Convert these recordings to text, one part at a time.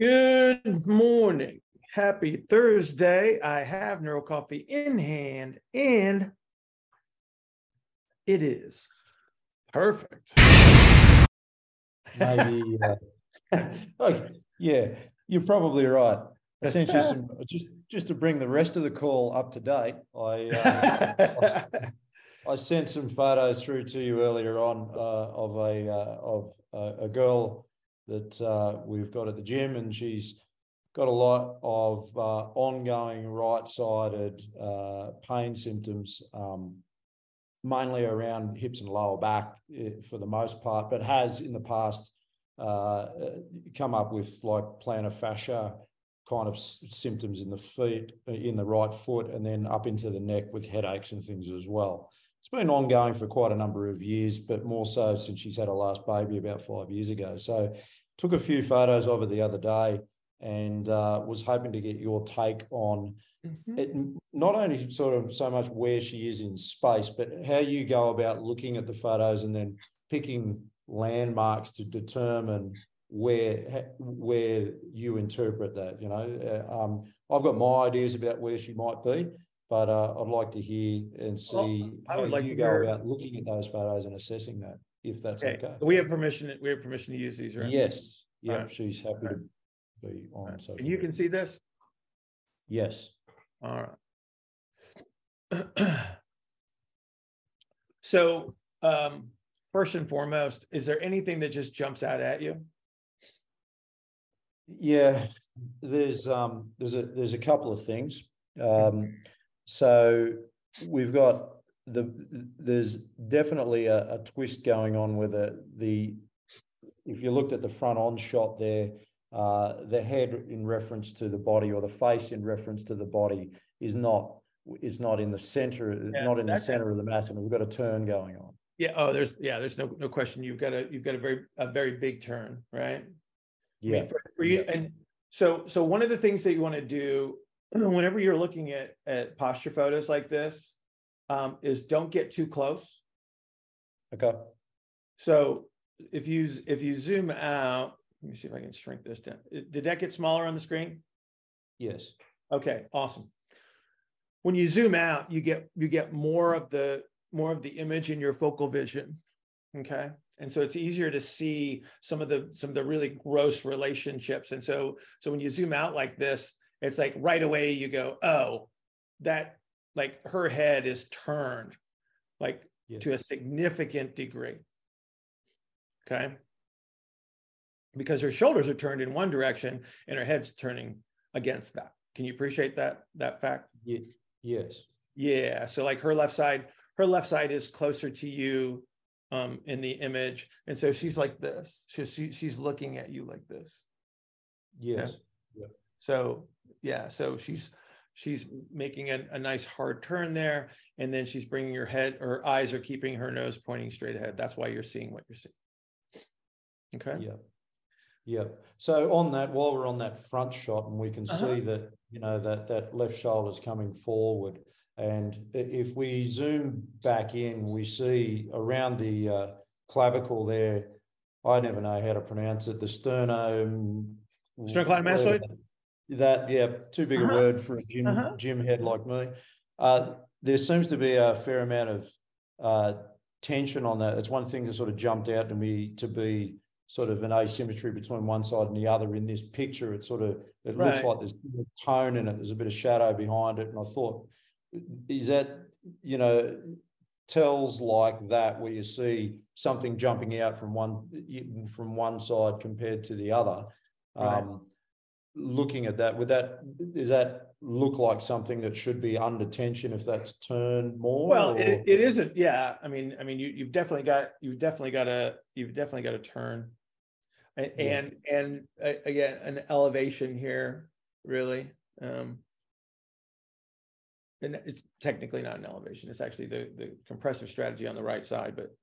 Good morning. Happy Thursday. I have Neuro Coffee in hand and it is perfect. Maybe, uh, oh, yeah, you're probably right. I sent you some just just to bring the rest of the call up to date. I uh, I sent some photos through to you earlier on uh, of a uh, of a, a girl that uh, we've got at the gym, and she's got a lot of uh, ongoing right-sided uh, pain symptoms, um, mainly around hips and lower back eh, for the most part, but has in the past uh, come up with like plantar fascia kind of symptoms in the feet, in the right foot, and then up into the neck with headaches and things as well. It's been ongoing for quite a number of years, but more so since she's had her last baby about five years ago. So, took a few photos of her the other day and uh, was hoping to get your take on mm-hmm. it, not only sort of so much where she is in space, but how you go about looking at the photos and then picking landmarks to determine where where you interpret that. You know, uh, um, I've got my ideas about where she might be, but uh, I'd like to hear and see well, how like you go hear... about looking at those photos and assessing that, if that's okay. okay. We have permission. We have permission to use these, right? Yes. Yeah, she's happy to be on social. And you can see this. Yes. All right. so, um, first and foremost, is there anything that just jumps out at you? Yeah, there's um, there's a there's a couple of things. Um, so we've got the there's definitely a, a twist going on with the the if you looked at the front on shot there, uh, the head in reference to the body or the face in reference to the body is not is not in the center, yeah, not in the center of the mat, and we've got a turn going on. Yeah. Oh, there's yeah. There's no no question. You've got a you've got a very a very big turn, right? Yeah. I mean, for, for you, yeah. and so so one of the things that you want to do whenever you're looking at at posture photos like this um, is don't get too close. Okay. So if you if you zoom out, let me see if I can shrink this down. Did that get smaller on the screen? Yes. Okay, awesome. When you zoom out, you get you get more of the more of the image in your focal vision. Okay. And so it's easier to see some of the some of the really gross relationships. And so so when you zoom out like this, it's like right away you go, oh, that like her head is turned like to a significant degree. Okay. Because her shoulders are turned in one direction and her head's turning against that. Can you appreciate that that fact? Yes. Yes. Yeah. So like her left side, her left side is closer to you um in the image. And so she's like this. So she, she's looking at you like this. Yes. Yeah. So yeah. So she's she's making a, a, nice hard turn there and then she's bringing her head her eyes are keeping her nose pointing straight ahead that's why you're seeing what you're seeing Okay. Yeah. Yeah. So on that, while we're on that front shot, and we can uh-huh. see that you know that that left shoulder is coming forward, and if we zoom back in, we see around the uh, clavicle there. I never know how to pronounce it. The sterno. Sternocleidomastoid. That yeah, too big uh-huh. a word for a gym uh-huh. gym head like me. Uh, there seems to be a fair amount of uh, tension on that. It's one thing that sort of jumped out to me to be sort of an asymmetry between one side and the other in this picture. It sort of it right. looks like there's a tone in it. There's a bit of shadow behind it, and I thought, is that you know tells like that where you see something jumping out from one from one side compared to the other. Right. Um, looking at that, would that is that look like something that should be under tension if that's turned more? Well, it, it isn't. Yeah, I mean, I mean, you you've definitely got you've definitely got a you've definitely got a turn, and yeah. and, and uh, again an elevation here really. Um, and it's technically not an elevation. It's actually the the compressive strategy on the right side, but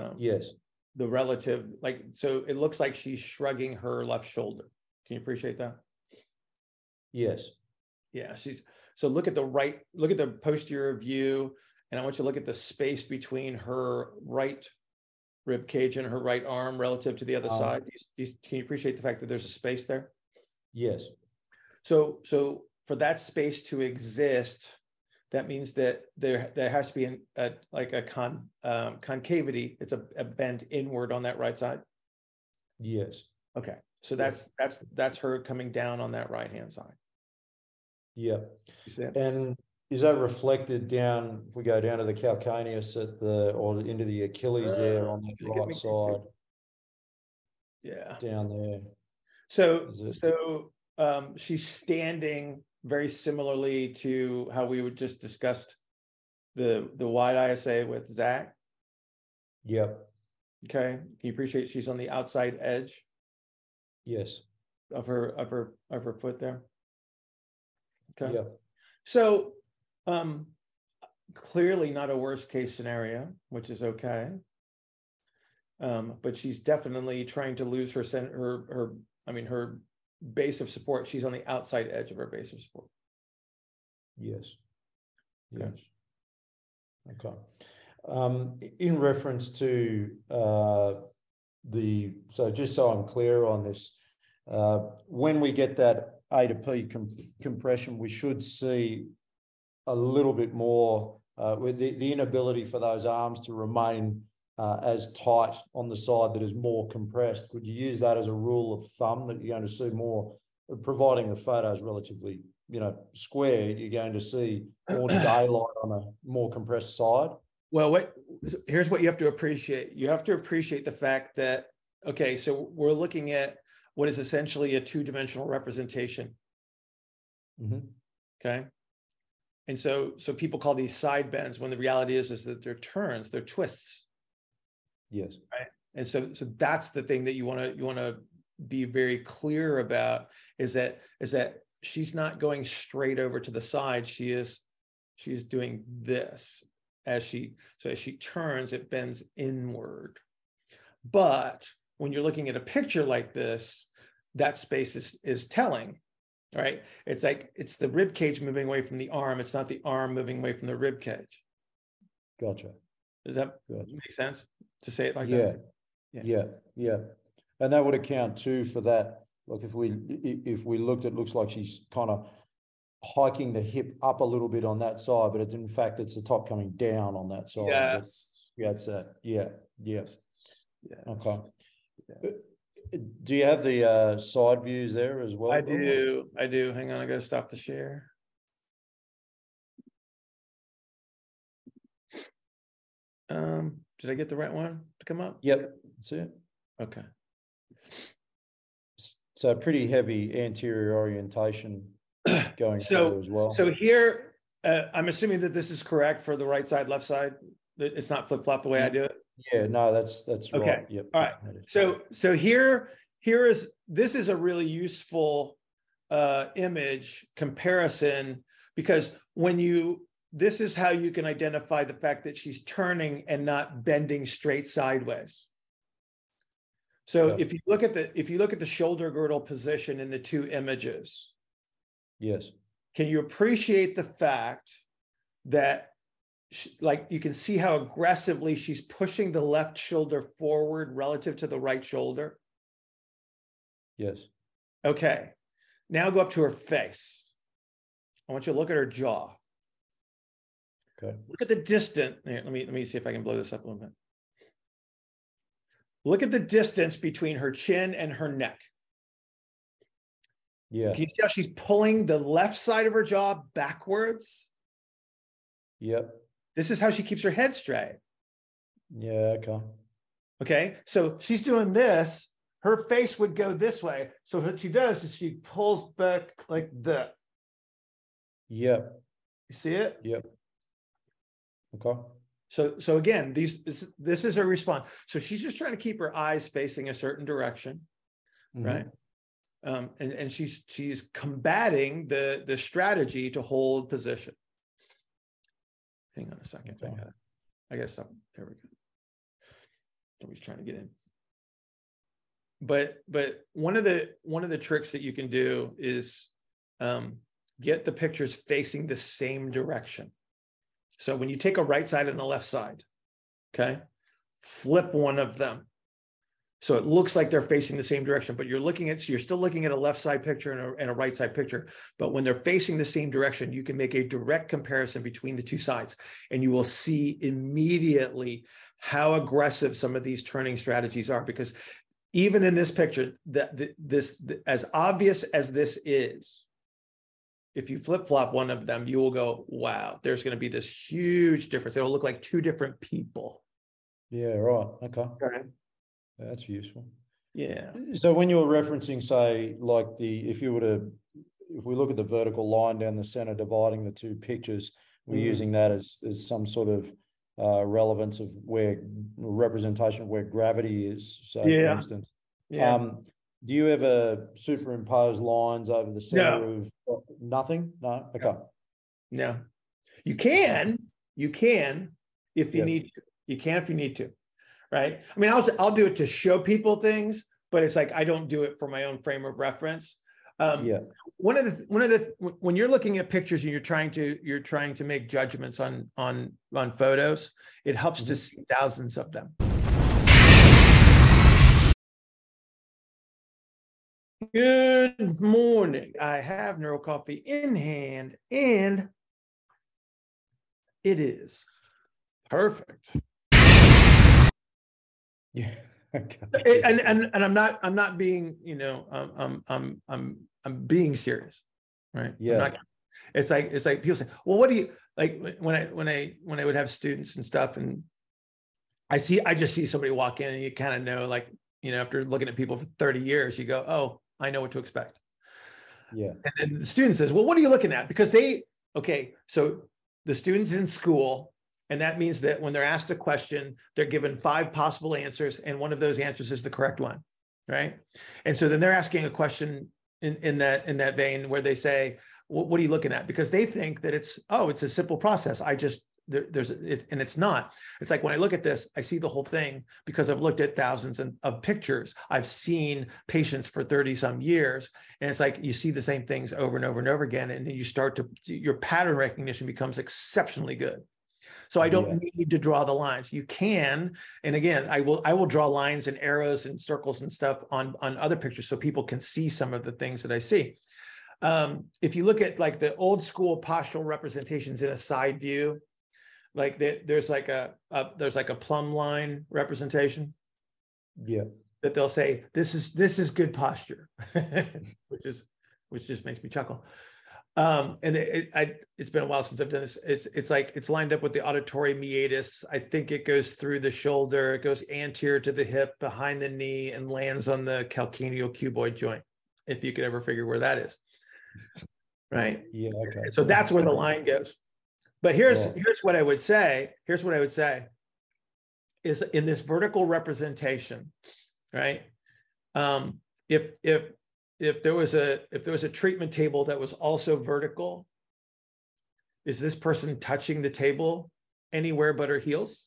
um, yes, the relative like so it looks like she's shrugging her left shoulder. Can you appreciate that? Yes. Yeah, she's so look at the right, look at the posterior view, and I want you to look at the space between her right rib cage and her right arm relative to the other um, side. Do you, do you, can you appreciate the fact that there's a space there? Yes. So, so for that space to exist, that means that there there has to be an, a like a con um, concavity. It's a, a bend inward on that right side. Yes. Okay, so that's that's that's her coming down on that right hand side. Yeah. And is that reflected down, if we go down to the calcaneus at the, or into the Achilles there on Uh, at right side, Yeah. down there? So so um, she's standing very similarly to how we would just discussed the the wide ISA with Zach. Yep, Okay, can you appreciate she's on the outside edge yes, of her of her of her foot there? Okay. yep, So, um, clearly not a worst case scenario, which is okay. Um, but she's definitely trying to lose her center, her, her, I mean, her base of support. She's on the outside edge of her base of support. yes. Okay. Yes. Okay. Um, in reference to, uh, the, so just so I'm clear on this, uh, when we get that A to P com- compression, we should see a little bit more, uh, with the, the inability for those arms to remain, uh, as tight on the side that is more compressed. Could you use that as a rule of thumb that you're going to see more, providing the photo is relatively, you know, square, you're going to see more daylight on a more compressed side? Well, what, here's what you have to appreciate. You have to appreciate the fact that, okay, so we're looking at what is essentially a two-dimensional representation. Mhm. Okay. And so, so people call these side bends when the reality is, is that they're turns, they're twists. Yes, Right. And so, so that's the thing that you want to, you want to be very clear about is that, is that she's not going straight over to the side. She is, she's doing this as she, so as she turns, it bends inward. But when you're looking at a picture like this, that space is, is telling, right? It's like, it's the rib cage moving away from the arm. It's not the arm moving away from the rib cage. gotcha, Does that gotcha. make sense to say it like Yeah, that? Yeah. yeah, yeah. And that would account too for that. Look, if we, if we looked, it looks like she's kind of hiking the hip up a little bit on that side, but it's in fact, it's the top coming down on that side. That's- Yes. That's that, yeah, yes. Yes. Okay. Do you have the uh side views there as well? I do, I do. Hang on, I gotta stop the share. Um, did I get the right one to come up? Yep, that's it. Okay, So pretty heavy anterior orientation going So- through as well. so here, uh, I'm assuming that this is correct for the right side, left side. It's not flip flop the way I do it. Yeah, no, that's, that's Okay, right. Yep. all right. So, so here, here is, this is a really useful uh, image comparison because when you, this is how you can identify the fact that she's turning and not bending straight sideways. So Yeah. if you look at the, if you look at the shoulder girdle position in the two images, Yes, can you appreciate the fact that sh- like you can see how aggressively she's pushing the left shoulder forward relative to the right shoulder. Yes, okay. Now go up to her face. I want you to look at her jaw. Okay, look at the distance here, let me let me see if i can blow this up a little bit. Look at the distance between her chin and her neck. Yeah, can you see how she's pulling the left side of her jaw backwards? Yep, this is how she keeps her head straight yeah, okay, Okay, so she's doing this. Her face would go this way. So what she does is she pulls back like that. yep, You see it? yep. Okay, So so again, these this, this is her response. So she's just trying to keep her eyes facing a certain direction, mhm, right? Um, and and she's she's combating the the strategy to hold position. Hang on a second. I Okay. got I got something. There we go. Nobody's trying to get in. But but one of the one of the tricks that you can do is um, get the pictures facing the same direction. So when you take a right side and a left side, okay, flip one of them. So it looks like they're facing the same direction, but you're looking at, so you're still looking at a left side picture and a, and a right side picture. But when they're facing the same direction, you can make a direct comparison between the two sides and you will see immediately how aggressive some of these turning strategies are. Because even in this picture, that this, as obvious as this is, if you flip flop one of them, you will go, wow, there's going to be this huge difference. It'll look like two different people. Yeah, right. Okay. That's useful. Yeah. So when you're referencing, say, like the, if you were to, if we look at the vertical line down the center dividing the two pictures, we're mm. using that as, as some sort of uh, relevance of where representation of where gravity is. So yeah. for instance, yeah. Um, do you ever superimpose lines over the center no. of nothing? No. Okay. No. You can. You can if you yep. need to. You can if you need to right? I mean, I'll I'll do it to show people things, but it's like I don't do it for my own frame of reference. Um, yeah. One of the one of the when you're looking at pictures and you're trying to you're trying to make judgments on on on photos, it helps mm-hmm. to see thousands of them. Good morning. I have Neuro Coffee in hand, and it is perfect. Yeah. Okay. And, and and I'm not I'm not being you know I'm I'm I'm I'm I'm being serious, right? Yeah. Not, it's like it's like people say, well, what do you like when I when I when I would have students and stuff, and I see I just see somebody walk in and you kind of know like you know after looking at people for 30 years, you go, oh, I know what to expect. Yeah. And then the student says, well, what are you looking at? Because they okay, so the students in school and that means that when they're asked a question, they're given five possible answers, and one of those answers is the correct one, right? And so then they're asking a question in, in that in that vein where they say, "What are you looking at?" Because they think that it's oh, it's a simple process. I just there, there's it, and it's not. It's like when I look at this, I see the whole thing because I've looked at thousands of pictures. I've seen patients for 30 some years. And it's like you see the same things over and over and over again. And then you start to your pattern recognition becomes exceptionally good. So I don't yeah. need to draw the lines. You can, and again, I will I will draw lines and arrows and circles and stuff on on other pictures so people can see some of the things that I see. Um, if you look at like the old school postural representations in a side view, like the, there's like a, a there's like a plumb line representation. Yeah. That they'll say this is this is good posture, which is which just makes me chuckle um, and it, it, I, it's been a while since I've done this. It's it's like it's lined up with the auditory meatus. I think it goes through the shoulder, it goes anterior to the hip, behind the knee, and lands on the calcaneal cuboid joint. If you could ever figure where that is, right? Yeah. Okay. So that's where the line goes. But here's yeah. here's what I would say. Here's what I would say is in this vertical representation, right? Um, if if if there was a if there was a treatment table that was also vertical is this person touching the table anywhere but her heels?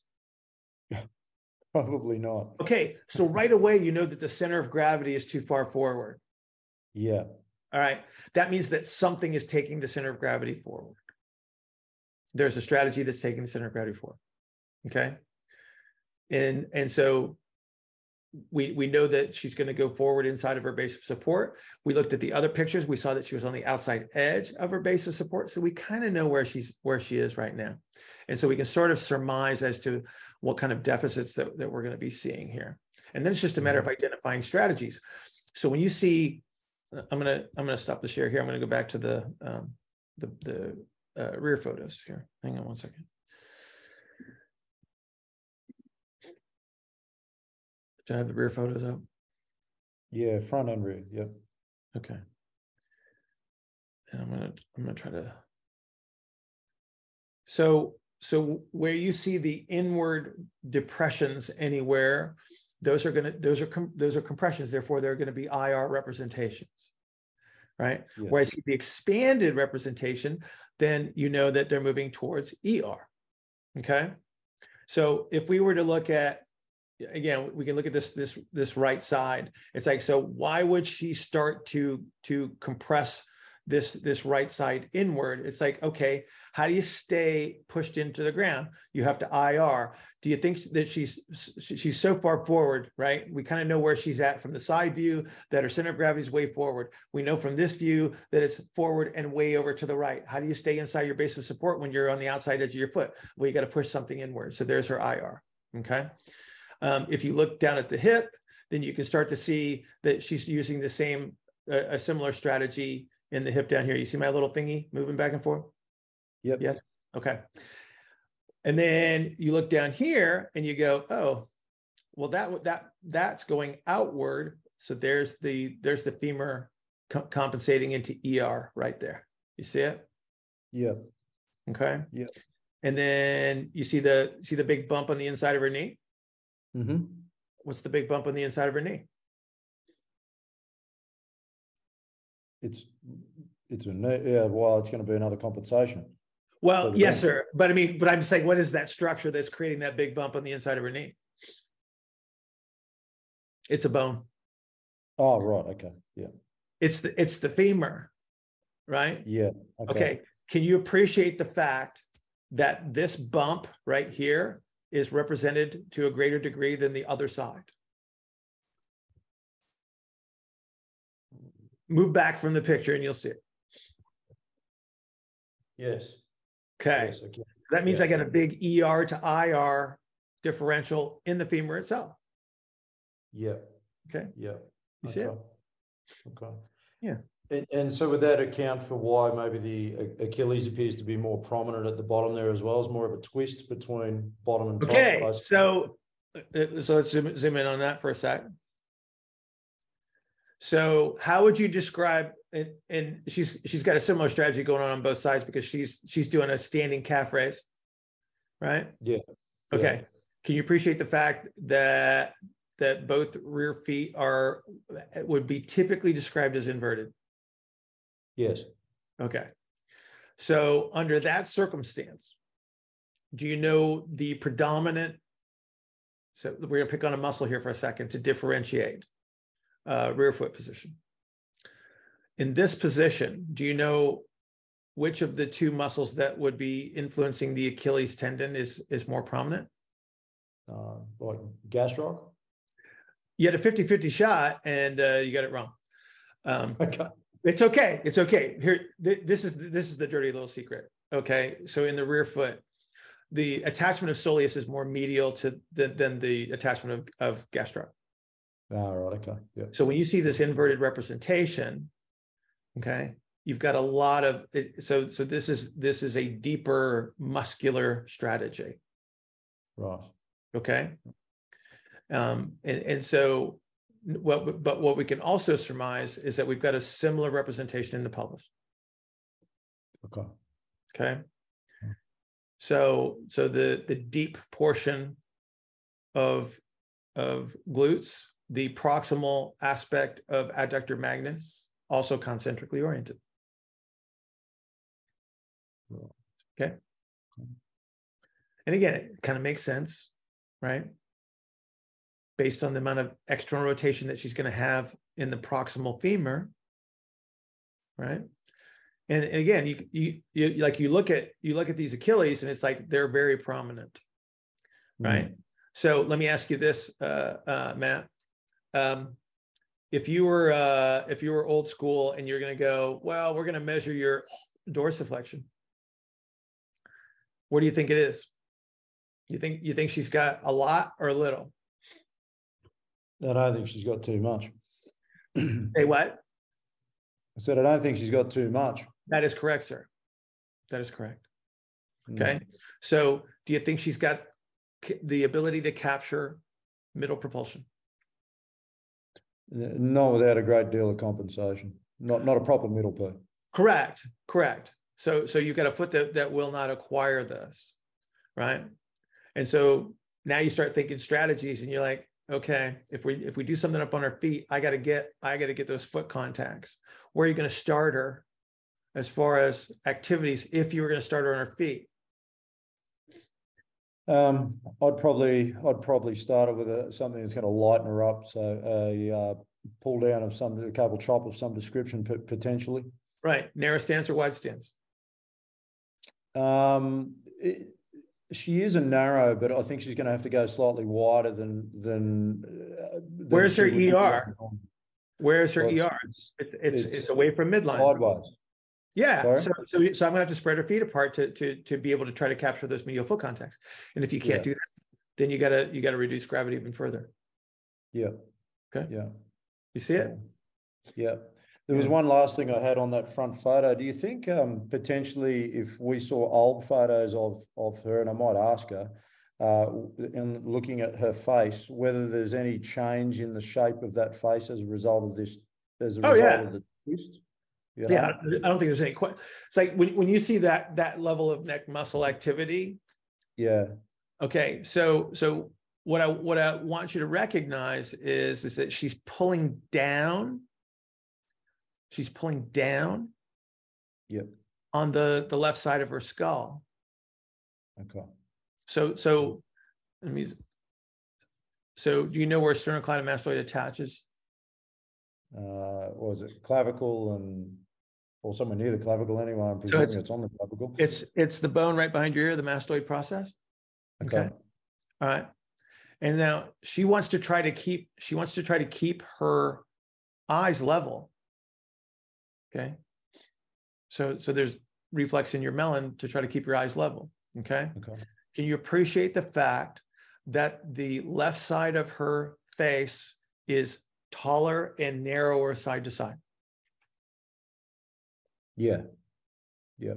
Probably not. Okay so right away you know that the center of gravity is too far forward. Yeah. All right that means that something is taking the center of gravity forward. There's a strategy that's taking the center of gravity forward okay? And and so we we know that she's going to go forward inside of her base of support. We looked at the other pictures. We saw that she was on the outside edge of her base of support. So we kind of know where she's where she is right now. And so we can sort of surmise as to what kind of deficits that, that we're going to be seeing here. And then it's just a matter of mm-hmm. identifying strategies. So when you see, I'm gonna I'm gonna stop the share here. I'm gonna go back to the um, the the uh, rear photos here. Hang on one second. Do I have the rear photos up? Yeah, front and rear. Yep. Okay. And I'm gonna I'm gonna try to. So so where you see the inward depressions anywhere, those are gonna those are com- those are compressions. Therefore, they're going to be IR representations, right? Where I see the expanded representation, then you know that they're moving towards ER. Okay. So if we were to look at again we can look at this this this right side. It's like so why would she start to to compress this this right side inward? It's like okay how do you stay pushed into the ground? You have to ir do you think that she's she's so far forward right? We kind of know where she's at from the side view that her center of gravity is way forward. We know from this view that it's forward and way over to the right. How do you stay inside your base of support when you're on the outside edge of your foot? Well you got to push something inward. So there's her ir okay um, if you look down at the hip then you can start to see that she's using the same a, a similar strategy in the hip down here. You see my little thingy moving back and forth? Yep. Yes. Okay. And then you look down here and you go, oh, well, that that that's going outward. So there's the there's the femur co compensating into ER right there. You see it? Yeah. Okay. Yeah. And then you see the see the big bump on the inside of her knee. Mm-hmm. What's the big bump on the inside of her knee? It's it's a yeah. Well, it's going to be another compensation. Well, yes, sir. But I mean, but I'm saying, what is that structure that's creating that big bump on the inside of her knee? It's a bone. Oh, right. Okay. Yeah. It's the it's the femur, right? Yeah. Okay. okay. Can you appreciate the fact that this bump right here is represented to a greater degree than the other side? Move back from the picture and you'll see it. Yes. Okay. Yes, okay. That means yeah. I got a big ER to IR differential in the femur itself. Yeah. Okay. Yeah. You okay. see it? Okay. Yeah. And, and, so would that account for why maybe the Achilles appears to be more prominent at the bottom there as well as more of a twist between bottom and top? Okay. So, uh, so let's zoom, zoom in on that for a sec. So how would you describe and, and she's she's got a similar strategy going on on both sides because she's she's doing a standing calf raise, right? Yeah. Okay. Yeah. Can you appreciate the fact that that both rear feet are would be typically described as inverted? Yes. Okay. So under that circumstance, do you know the predominant? So we're gonna pick on a muscle here for a second to differentiate uh, rear foot position. In this position, do you know which of the two muscles that would be influencing the Achilles tendon is is more prominent? Uh, like gastroc? You had a 50-50 shot and uh, you got it wrong. Um, okay. It's okay. It's okay. Here, th- this is this is the dirty little secret. Okay, so in the rear foot, the attachment of soleus is more medial to the, than the attachment of, of gastroc. Ah, right. Okay. Yeah. So when you see this inverted representation, okay, you've got a lot of so so this is this is a deeper muscular strategy. Right. Okay. Um, and, and so what but what we can also surmise is that we've got a similar representation in the pelvis. Okay. Okay. So so the the deep portion of of glutes the proximal aspect of adductor magnus, also concentrically oriented. Okay. And again, it kind of makes sense, right? Based on the amount of external rotation that she's going to have in the proximal femur, right? And, and again, you, you you like you look at you look at these Achilles, and it's like they're very prominent, right? Mm. So let me ask you this, uh, uh, Matt um, if you were uh, if you were old school and you're going to go, well, we're going to measure your dorsiflexion. What do you think it is? You think you think she's got a lot or a little? I don't think she's got too much. hey, what? I said I don't think she's got too much. That is correct, sir. That is correct. Okay. Mm. So, do you think she's got the ability to capture middle propulsion? Not without a great deal of compensation. Not not a proper middle P. Correct. Correct. So so you've got a foot that, that will not acquire this, right? And so now you start thinking strategies and you're like, okay, if we if we do something up on our feet, I gotta get I gotta get those foot contacts. Where are you gonna start her as far as activities if you were gonna start her on her feet? Um, I'd probably I'd probably start it with a, something that's going to lighten her up. So a uh, pull down of some a cable chop of some description potentially. Right. Narrow stance or wide stance? Um, it, she is a narrow, but I think she's going to have to go slightly wider than than. Uh, than Where's her ER? Where's her Well, ER? It, it's, it's it's away from midline. Sideways. Yeah. Sorry? So, so, so I'm gonna have to spread her feet apart to, to, to be able to try to capture those medial foot contacts. And if you can't Yeah. do that, then you gotta, you gotta reduce gravity even further. Yeah. Okay. Yeah. You see it? Yeah. There was one last thing I had on that front photo. Do you think um, potentially if we saw old photos of of her, and I might ask her, uh, in looking at her face, whether there's any change in the shape of that face as a result of this, as a Oh, result yeah. of the twist? You Yeah. I don't think there's any que- It's like when, when you see that, that level of neck muscle activity, Yeah. Okay, so so what I what I want you to recognize is is that she's pulling down. She's pulling down Yep. on the the left side of her skull. Okay. So so let me. So do you know where sternocleidomastoid attaches? Uh, what was it clavicle and or somewhere near the clavicle anyway? I'm it's- presuming it's on the clavicle. It's it's the bone right behind your ear, the mastoid process. Okay. All right. And now she wants to try to keep, she wants to try to keep her eyes level. Okay. So, so there's reflex in your melon to try to keep your eyes level. Okay. Okay. Can you appreciate the fact that the left side of her face is taller and narrower side to side? Yeah. Yeah.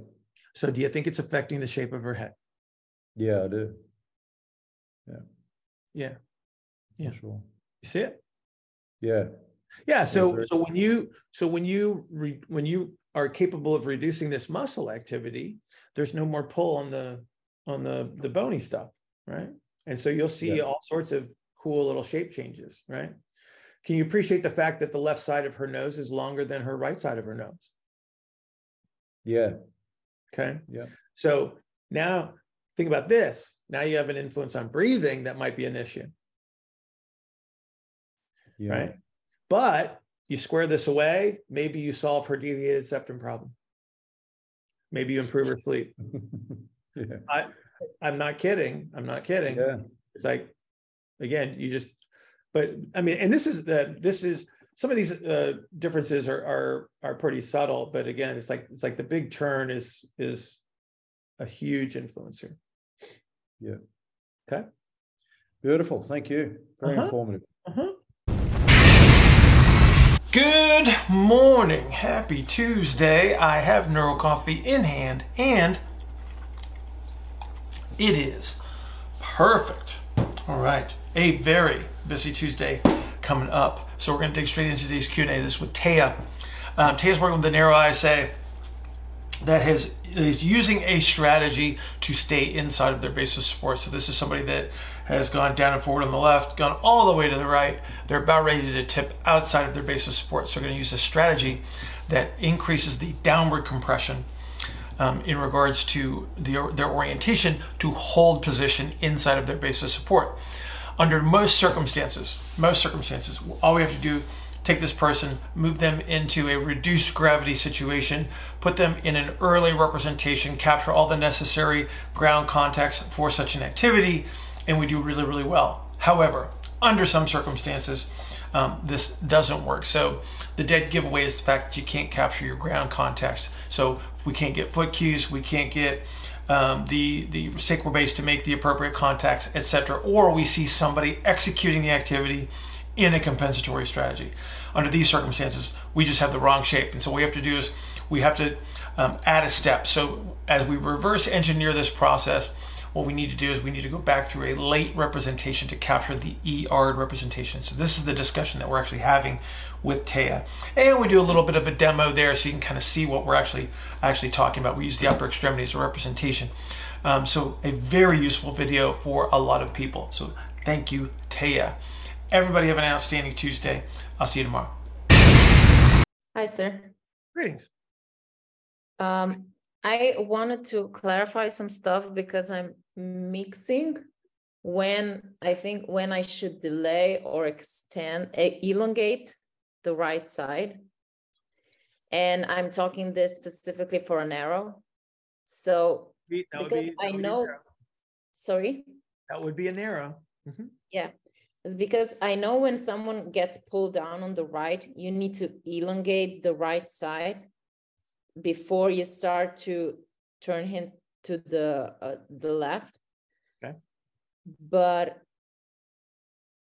So do you think it's affecting the shape of her head? Yeah, I do. Yeah. Yeah. For sure. You see it? Yeah. Yeah. So so when you so when you re, when you are capable of reducing this muscle activity, there's no more pull on the on the the bony stuff, right? And so you'll see Yeah. all sorts of cool little shape changes, right? Can you appreciate the fact that the left side of her nose is longer than her right side of her nose? Yeah. Okay. Yeah. So now think about this. Now you have an influence on breathing that might be an issue. Yeah. right? But you square this away, maybe you solve her deviated septum problem. Maybe you improve her sleep. yeah. I'm not kidding. I'm not kidding. Yeah. It's like, again, you just, but I mean, and this is the, this is, some of these uh, differences are, are, are pretty subtle, but again, it's like, it's like the big turn is, is a huge influencer. Yeah. Okay. Beautiful. Thank you. Very Uh-huh. informative. Good morning. Happy Tuesday. I have Neuro Coffee in hand and it is perfect. All right. A very busy Tuesday coming up. So we're going to dig straight into today's Q&A. This is with Taya. Um, Taya's working with the Narrow ISA that has is using a strategy to stay inside of their base of support. So this is somebody that has gone down and forward on the left, gone all the way to the right. They're about ready to tip outside of their base of support. So they're going to use a strategy that increases the downward compression um, in regards to the, their orientation to hold position inside of their base of support. Under most circumstances, most circumstances, all we have to do take this person, move them into a reduced gravity situation, put them in an early representation, capture all the necessary ground contacts for such an activity, and we do really, really well. However, under some circumstances, um, this doesn't work. So the dead giveaway is the fact that you can't capture your ground contacts. So we can't get foot cues, we can't get um, the the sacral base to make the appropriate contacts, etc. Or we see somebody executing the activity in a compensatory strategy. Under these circumstances, we just have the wrong shape, and so what we have to do is we have to um, add a step. So as we reverse engineer this process, what we need to do is we need to go back through a late representation to capture the ER representation. So this is the discussion that we're actually having with Taya. And we do a little bit of a demo there so you can kind of see what we're actually actually talking about. We use the upper extremity as a representation. Um, so a very useful video for a lot of people. So thank you, Taya. Everybody have an outstanding Tuesday. I'll see you tomorrow. Hi, sir. Greetings. Um, I wanted to clarify some stuff because I'm mixing when I think when I should delay or extend, eh, elongate the right side. and I'm talking this specifically for an arrow. So that because be- I that would be know, sorry, That would be a narrow. Mhm. yeah, it's because I know when someone gets pulled down on the right, you need to elongate the right side before you start to turn him to the uh, the left. Okay. But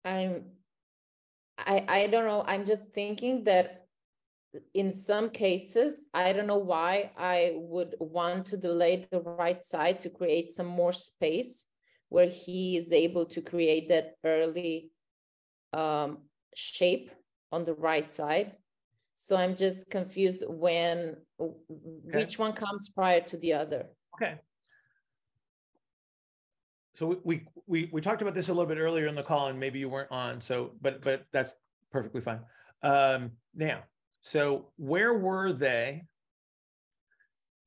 I'm I I don't know, I'm just thinking that in some cases, I don't know why I would want to delay the right side to create some more space where he is able to create that early um, shape on the right side. So I'm just confused when w- which one comes prior to the other. Okay. So we- we, we, talked about this a little bit earlier in the call and maybe you weren't on, so, but, but that's perfectly fine. Um, now, so where were they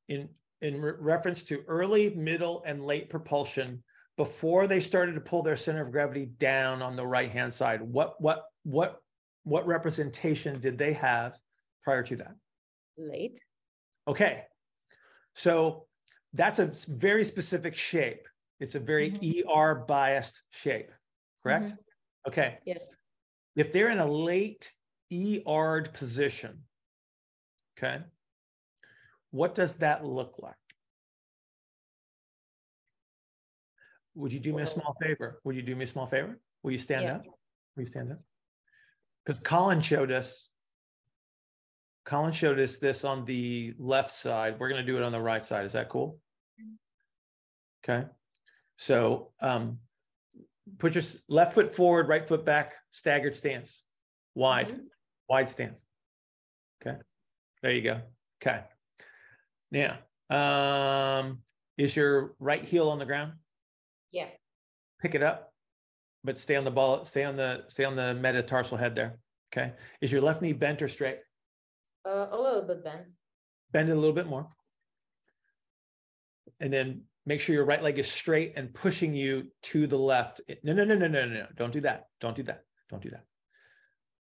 in, in re- reference to early, middle and late propulsion before they started to pull their center of gravity down on the right-hand side? What, what, what, what representation did they have prior to that? Late. Okay. So that's a very specific shape. It's a very ER biased shape, correct? Okay. Yes. If they're in a late ER'd position, okay, what does that look like? Would you do me a small favor? Would you do me a small favor? Will you stand Yeah. up? Will you stand up? Because Colin showed us Colin showed us this on the left side. We're going to do it on the right side. Is that cool? Okay. So um, put your left foot forward, right foot back, staggered stance, wide, Mhm. wide stance. Okay. There you go. Okay. Now, um, is your right heel on the ground? Yeah. Pick it up, but stay on the ball, stay on the, stay on the metatarsal head there. Okay. Is your left knee bent or straight? Uh, a little bit bent. bend it a little bit more. And then make sure your right leg is straight and pushing you to the left. No, no, no, no, no, no, no. Don't do that. Don't do that. Don't do that.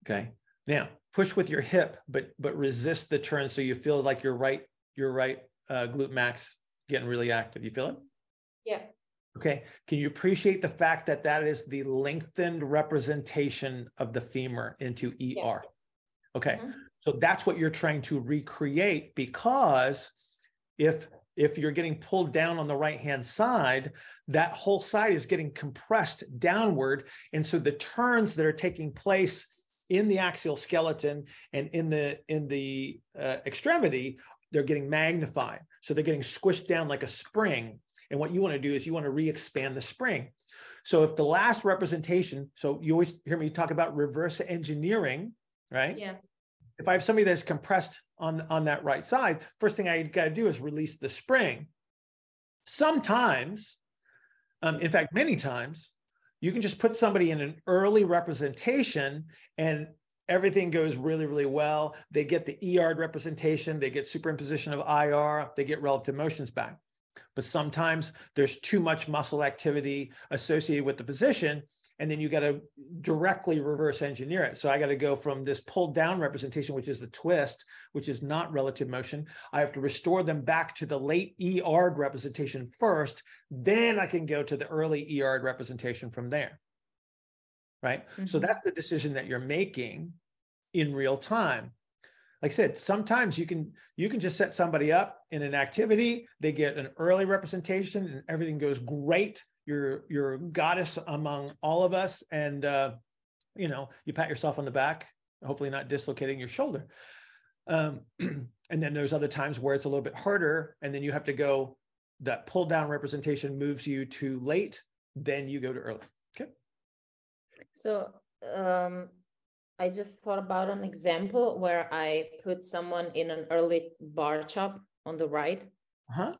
Okay. Now push with your hip, but but resist the turn so you feel like your right your right uh, glute max getting really active. You feel it? Yeah. Okay. Can you appreciate the fact that that is the lengthened representation of the femur into ER? Okay. Mhm. So that's what you're trying to recreate because if if you're getting pulled down on the right hand side, that whole side is getting compressed downward. And so the turns that are taking place in the axial skeleton and in the in the uh, extremity, they're getting magnified. So they're getting squished down like a spring. And what you want to do is you want to re-expand the spring. So if the last representation, so you always hear me talk about reverse engineering, right? Yeah. If I have somebody that's compressed on on that right side, first thing I got to do is release the spring. Sometimes, um, in fact, many times, you can just put somebody in an early representation and everything goes really, really well. They get the ER representation, they get superimposition of IR, they get relative motions back. But sometimes there's too much muscle activity associated with the position, and then you got to directly reverse engineer it. So I got to go from this pulled down representation, which is the twist, which is not relative motion. I have to restore them back to the late ER representation first. Then I can go to the early ER representation from there. Right. So Mhm. that's the decision that you're making in real time. Like I said, sometimes you can you can just set somebody up in an activity, they get an early representation and everything goes great you're you're goddess among all of us. And uh you know you pat yourself on the back hopefully not dislocating your shoulder. Um and then there's other times where it's a little bit harder and then you have to go that pull down representation moves you to late then you go to early. Okay. So um, I just thought about an example where I put someone in an early bar chop on the right. uh-huh.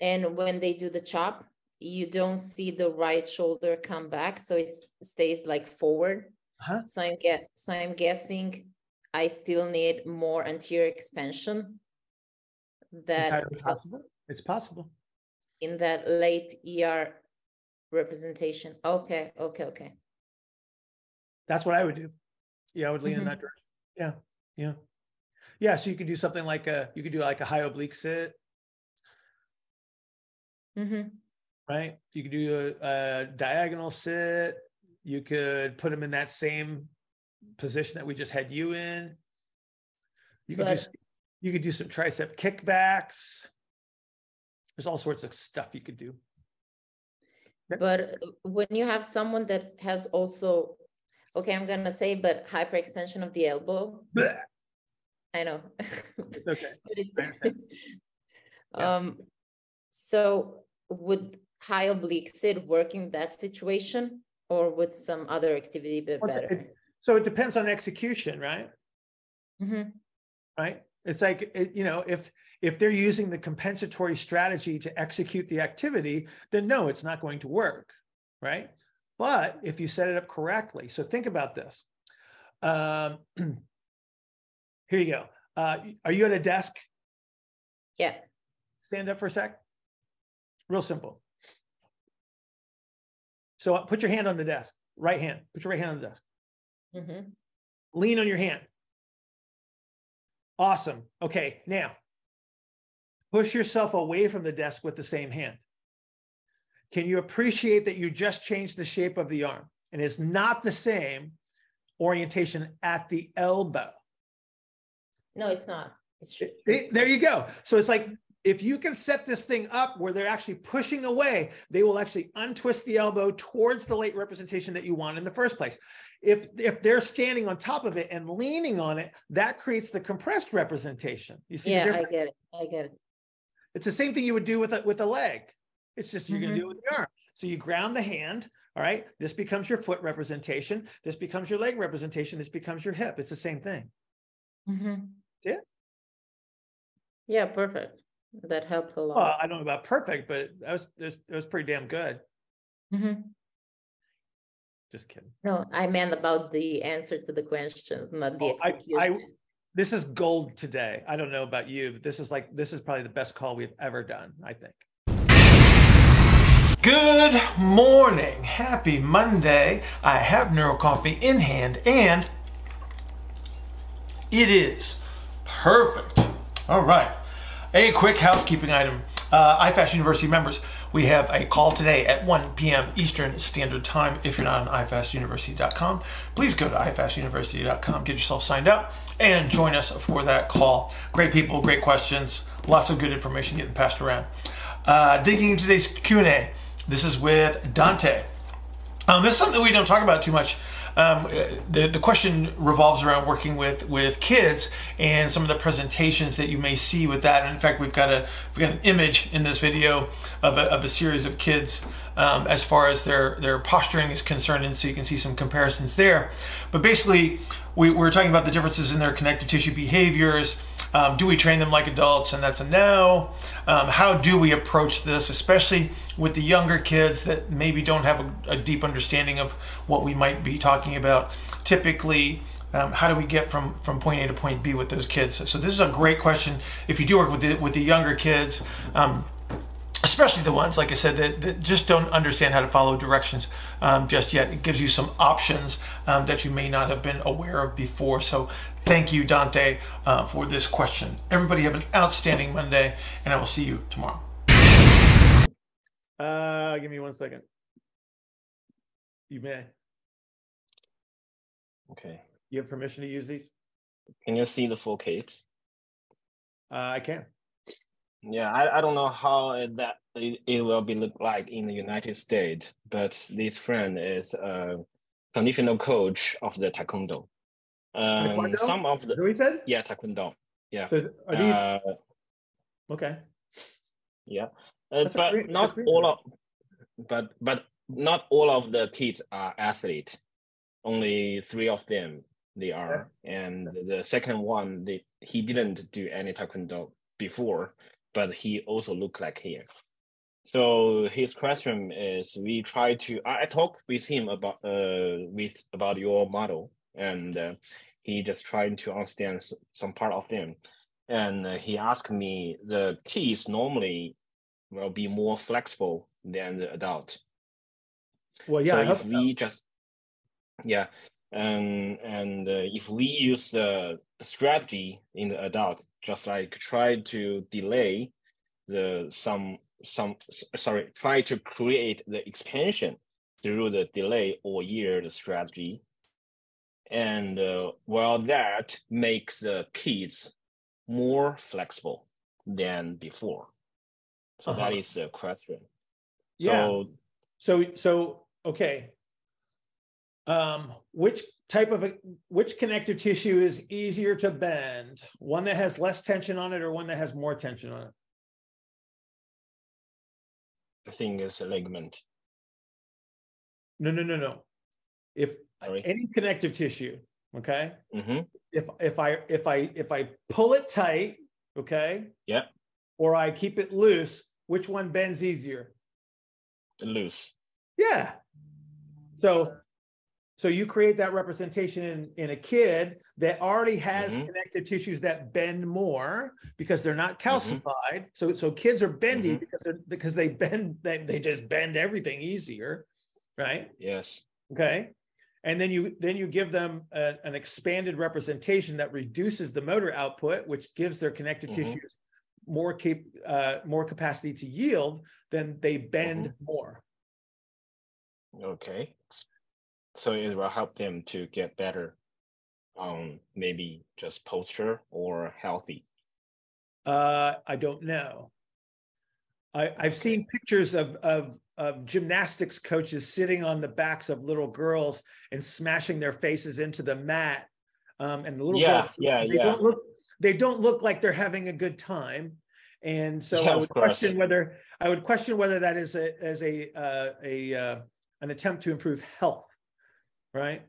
And when they do the chop, you don't see the right shoulder come back. So it stays like forward. Uh-huh. So I'm get so I'm guessing I still need more anterior expansion that possible it's possible in that late ER representation. Okay, okay, okay. that's what i would do yeah i would lean in Mhm. that direction yeah yeah Yeah, so you could do something like a you could do like a high oblique sit, Mhm. Right? You could do a, a diagonal sit. You could put them in that same position that we just had you in. You could do you could do some tricep kickbacks. There's all sorts of stuff you could do. But when you have someone that has also, okay, I'm gonna say, but hyperextension of the elbow, Blech. I know. It's okay. I Um, so would high oblique sit working that situation? Or would some other activity be better? So it depends on execution, right? Mhm. right it's like it, you know if if they're using the compensatory strategy to execute the activity then no it's not going to work right but if you set it up correctly so think about this um here you go uh are you at a desk Yeah, stand up for a sec real simple so uh, put your hand on the desk right hand put your right hand on the desk mhm. lean on your hand. Awesome. Okay, now push yourself away from the desk with the same hand. Can you appreciate that you just changed the shape of the arm and it's not the same orientation at the elbow? no, it's not. It's true. It- there you go. So it's like if you can set this thing up where they're actually pushing away, they will actually untwist the elbow towards the late representation that you want in the first place. If if they're standing on top of it and leaning on it, that creates the compressed representation. You see Yeah, I get it. I get it. It's the same thing you would do with a with a leg. It's just you're Mhm. going to do it with the arm. So you ground the hand. All right. This becomes your foot representation. This becomes your leg representation. This becomes your hip. It's the same thing. Mhm. Yeah. Yeah, perfect. That helped a Well, lot. I don't know about perfect, but that was it was pretty damn good. Mhm. Just kidding. No, I meant about the answer to the questions, not the Oh, I, execution. I, this is gold today. I don't know about you, but this is like, this is probably the best call we've ever done, I think. Good morning. Happy Monday. I have Neuro Coffee in hand and it is perfect. All right. A quick housekeeping item. Uh, University members, we have a call today at 1 p.m. Eastern Standard Time. If you're not on ifastuniversity.com, please go to ifastuniversity.com, get yourself signed up, and join us for that call. Great people, great questions, lots of good information getting passed around. Uh, digging into today's Q&A. This is with Dante. Um, this is something we don't talk about too much. Um, uh, the the question revolves around working with with kids and some of the presentations that you may see with that. And in fact, we've got a we've got an image in this video of a, of a series of kids um, as far as their their posturing is concerned, and so you can see some comparisons there. But basically, we, we're talking about the differences in their connective tissue behaviors. Um, do we train them like adults? And that's a no. Um, how do we approach this, especially with the younger kids that maybe don't have a, a deep understanding of what we might be talking about? Typically, um, how do we get from, from point A to point B with those kids? So, this is a great question. If you do work with the, with the younger kids, um, especially the ones, like I said, that, that just don't understand how to follow directions um, just yet. It gives you some options um, that you may not have been aware of before. So, thank you, Dante, uh, for this question. Everybody have an outstanding Monday, and I will see you tomorrow. Uh, give me one second. You may. Okay. You have permission to use these? Can you see the full case? Uh, I can. Yeah, I, I don't know how that it, it will be look like in the United States, but this friend is a conditional coach of the taekwondo. Um, Taekwondo? some of the said? yeah taekwondo. Yeah. So, are these Uh, okay? yeah, uh, but great- not all of, but but not all of the kids are athletes. Only three of them they are, and the second one they he didn't do any taekwondo before, but he also look like here. So his question is, we try to. I, I talked with him about uh with about your model, and uh, he just trying to understand some part of them, and uh, he asked me the kids normally will be more flexible than the adult. Well, yeah. so if we just, yeah, and and uh, if we use the strategy in the adult, just like try to delay the some some sorry, try to create the expansion through the delay or year the strategy. And uh, well, that makes the kids more flexible than before. So uh-huh. that is the question. Yeah. So, so, so okay. Um, which type of a, which connective tissue is easier to bend? One that has less tension on it, or one that has more tension on it? I think it's a ligament. No, no, no, no. If Sorry. any connective tissue, okay. Mm-hmm. If if I if I if I pull it tight, okay. Yeah. Or I keep it loose, which one bends easier? Loose. Yeah. So so you create that representation in, in a kid that already has mm-hmm. connective tissues that bend more because they're not mm-hmm. calcified. Mm-hmm. So so kids are bendy mm-hmm. because they're because they bend they, they just bend everything easier, right? Yes. Okay. And then you then you give them a, an expanded representation that reduces the motor output, which gives their connective mm-hmm. tissues more cap- uh, more capacity to yield. Then they bend mm-hmm. more. Okay so it will help them to get better um maybe just posture or healthy. Uh i don't know. I i've seen pictures of of of gymnastics coaches sitting on the backs of little girls and smashing their faces into the mat um and the little yeah girls, yeah they yeah. don't look they don't look like they're having a good time. And so yeah, i would question whether i would question whether that is a as a uh, a uh, an attempt to improve health right?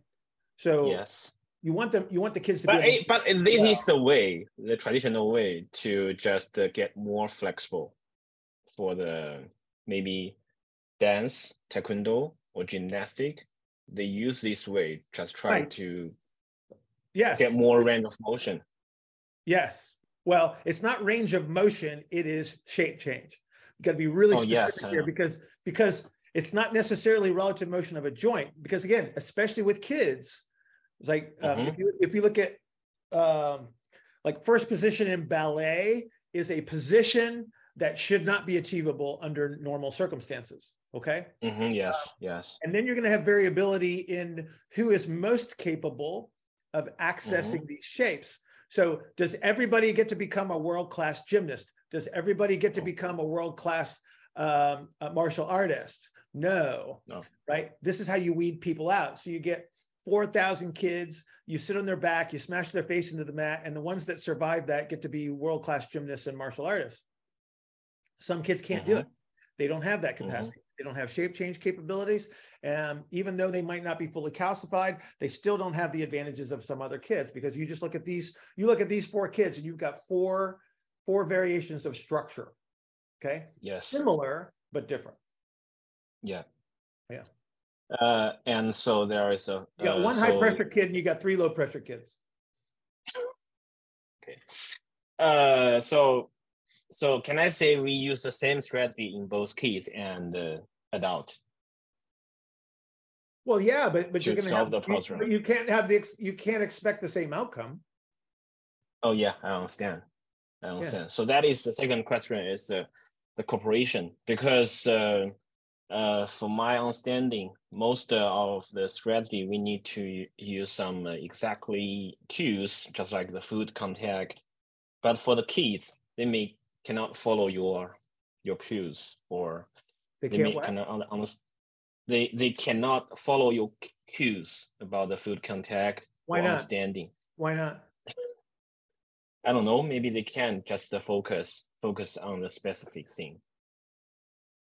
So yes, you want them, you want the kids to but, be. but this is the way, the traditional way to just uh, get more flexible for the maybe dance, taekwondo, or gymnastic. They use this way, just try right. to yes get more range of motion. Yes. Well, it's not range of motion; it is shape change. You got to be really oh, specific yes, here because because it's not necessarily relative motion of a joint because again especially with kids it's like um, mm-hmm. if, you, if you look at um, like first position in ballet is a position that should not be achievable under normal circumstances okay mm-hmm, yes uh, yes and then you're going to have variability in who is most capable of accessing mm-hmm. these shapes so does everybody get to become a world-class gymnast does everybody get to oh. become a world-class um, martial artist no, no. Right. This is how you weed people out. So you get 4,000 kids, you sit on their back, you smash their face into the mat, and the ones that survive that get to be world class gymnasts and martial artists. Some kids can't mm-hmm. do it. They don't have that mm-hmm. capacity. Mm-hmm. They don't have shape change capabilities. And even though they might not be fully calcified, they still don't have the advantages of some other kids because you just look at these, you look at these four kids and you've got four, four variations of structure. Okay. Yes. Similar, but different. Yeah. Yeah. Uh, and so there is a you got uh, one so, high pressure kid and you got three low pressure kids. okay. Uh, so so can I say we use the same strategy in both kids and uh, adult? Well, yeah, but but you're going to have the you, you can't have the you can't expect the same outcome. Oh yeah, I understand. I understand. Yeah. So that is the second question: is the the cooperation because uh, uh, from my understanding, most uh, of the strategy we need to use some uh, exactly cues, just like the foot contact. But for the kids, they may cannot follow your your cues, or they, they may cannot understand. They they cannot follow your cues about the foot contact. Why not? Understanding. Why not? I don't know. Maybe they can just focus focus on the specific thing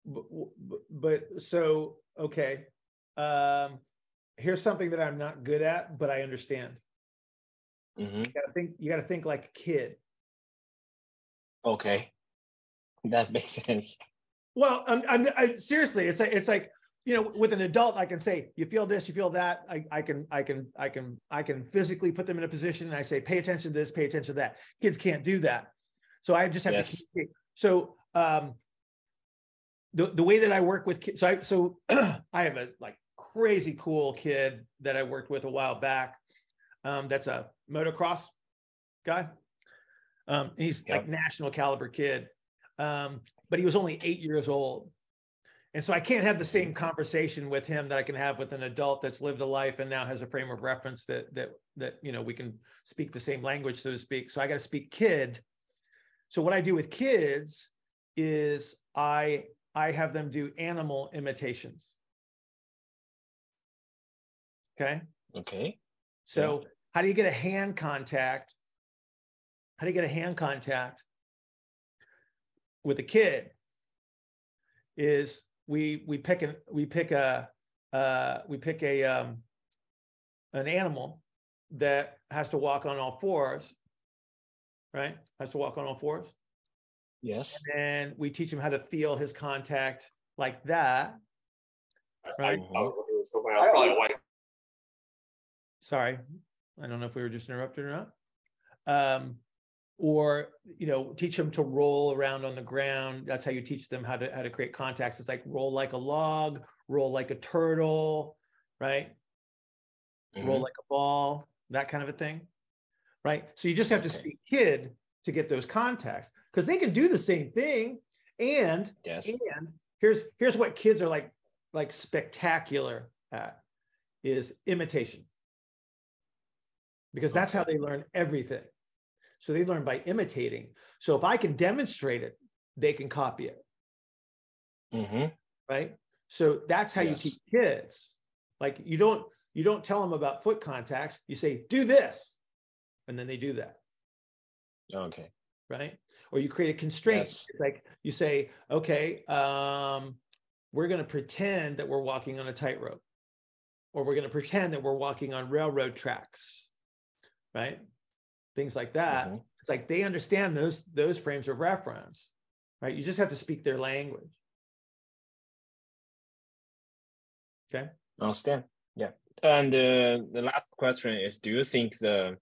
but, but so okay um here's something that i'm not good at but i understand. Mm-hmm. you gotta think you gotta think like a kid. Okay. That makes sense. Well i'm, I'm I, seriously it's like it's like you know with an adult i can say you feel this you feel that. I, I can i can i can i can physically put them in a position and i say pay attention to this pay attention to that. Kids can't do that. So i just have yes. to so um the, the way that I work with kids, so I, so I have a like crazy cool kid that I worked with a while back. Um, that's a motocross guy. Um, he's like national caliber kid. Um, but he was only eight years old. And so I can't have the same conversation with him that I can have with an adult that's lived a life and now has a frame of reference that that that you know we can speak the same language, so to speak. So I got to speak kid. So what I do with kids is I I have them do animal imitations. Okay. Okay. So how do you get a hand contact? How do you get a hand contact with a kid? Is we we pick an we pick a uh we pick a um an animal that has to walk on all fours, right? Has to walk on all fours. Yes. And we teach him how to feel his contact like that. Right. Mhm. sorry i don't know if we were just interrupted or not um or you know teach them to roll around on the ground that's how you teach them how to how to create contacts it's like roll like a log roll like a turtle right roll Mhm. like a ball that kind of a thing right so you just have to Okay. speak kid to get those contacts because they can do the same thing. And Yes. and here's here's what kids are like like spectacular at is imitation. Because that's how they learn everything. So they learn by imitating. So if i can demonstrate it they can copy it. Hmm right? So that's how you teach kids. Like you don't you don't tell them about foot contacts. You say do this. And then they do that. Okay. Right? Or you create a constraint. Yes. It's like you say, okay, um, we're going to pretend that we're walking on a tightrope, or we're going to pretend that we're walking on railroad tracks, right? Things like that. Mhm. It's like they understand those those frames of reference, right? You just have to speak their language. Okay. Understand. Yeah. And uh, the last question is: Do you think the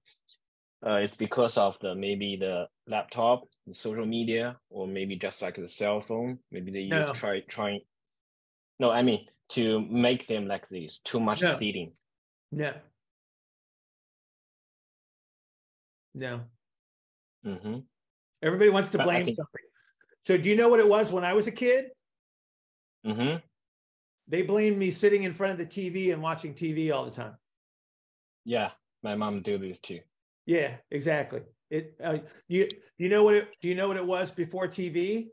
uh, it's because of the maybe the laptop, the social media, or maybe just like the cell phone? Maybe they use No. try trying. No, I mean to make them like this. Too much No. sitting. No. No. hmm Everybody wants to blame think- something. So do you know what it was when I was a kid? hmm They blamed me sitting in front of the TV and watching TV all the time. Yeah, my mom do this too. Yeah, exactly. It uh, you you know what it do you know what it was before TV?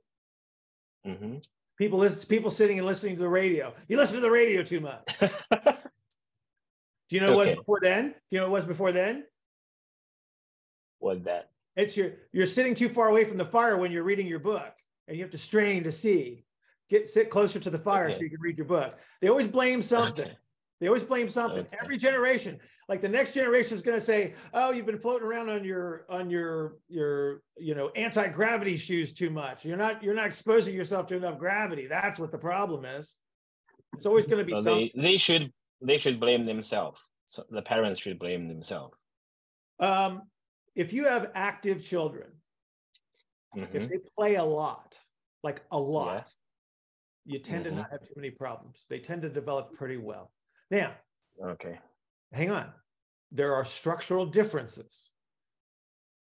hmm People listen people sitting and listening to the radio. You listen to the radio too much. Do you know what it was before then? Do you know what it was before then? what that? It's your you're sitting too far away from the fire when you're reading your book and you have to strain to see. Get sit closer to the fire so you can read your book. They always blame something. Okay. They always blame something. Okay. Every generation, like the next generation is going to say, "Oh, you've been floating around on your on your your you know anti gravity shoes too much. You're not you're not exposing yourself to enough gravity. That's what the problem is. It's always going to be So something. they they should they should blame themselves. So the parents should blame themselves. Um, if you have active children, Mhm. if they play a lot, like a lot, you tend to Mhm. not have too many problems. They tend to develop pretty well. Now, Okay. hang on. There are structural differences.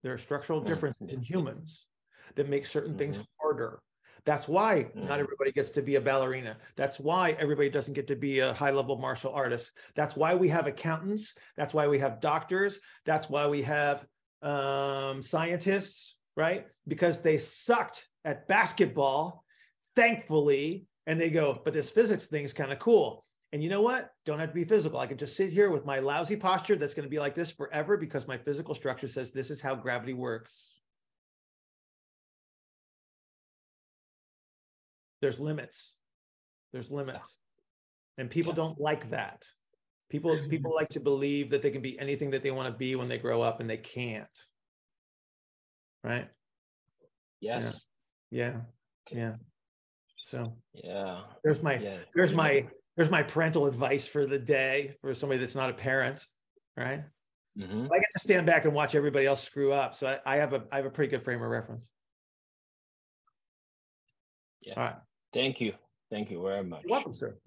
There are structural Mm, differences in humans that make certain things Mhm. harder. That's why not Mhm. everybody gets to be a ballerina. That's why everybody doesn't get to be a high level martial artist. That's why we have accountants. That's why we have doctors. That's why we have um, scientists, right? Because they sucked at basketball, thankfully, and they go, but this physics thing is kind of cool. And you know what? Don't have to be physical. I can just sit here with my lousy posture that's going to be like this forever because my physical structure says this is how gravity works. There's limits. There's limits. And people Yeah. don't like that. People mm-hmm. people like to believe that they can be anything that they want to be when they grow up and they can't. Right? Yes. Yeah. Okay. Yeah. So Yeah. there's my Yeah. there's my there's my parental advice for the day for somebody that's not a parent right Mhm. i get to stand back and watch everybody else screw up so i, I have a i have a pretty good frame of reference Yeah. all right Thank you. Thank you very much. You're welcome sir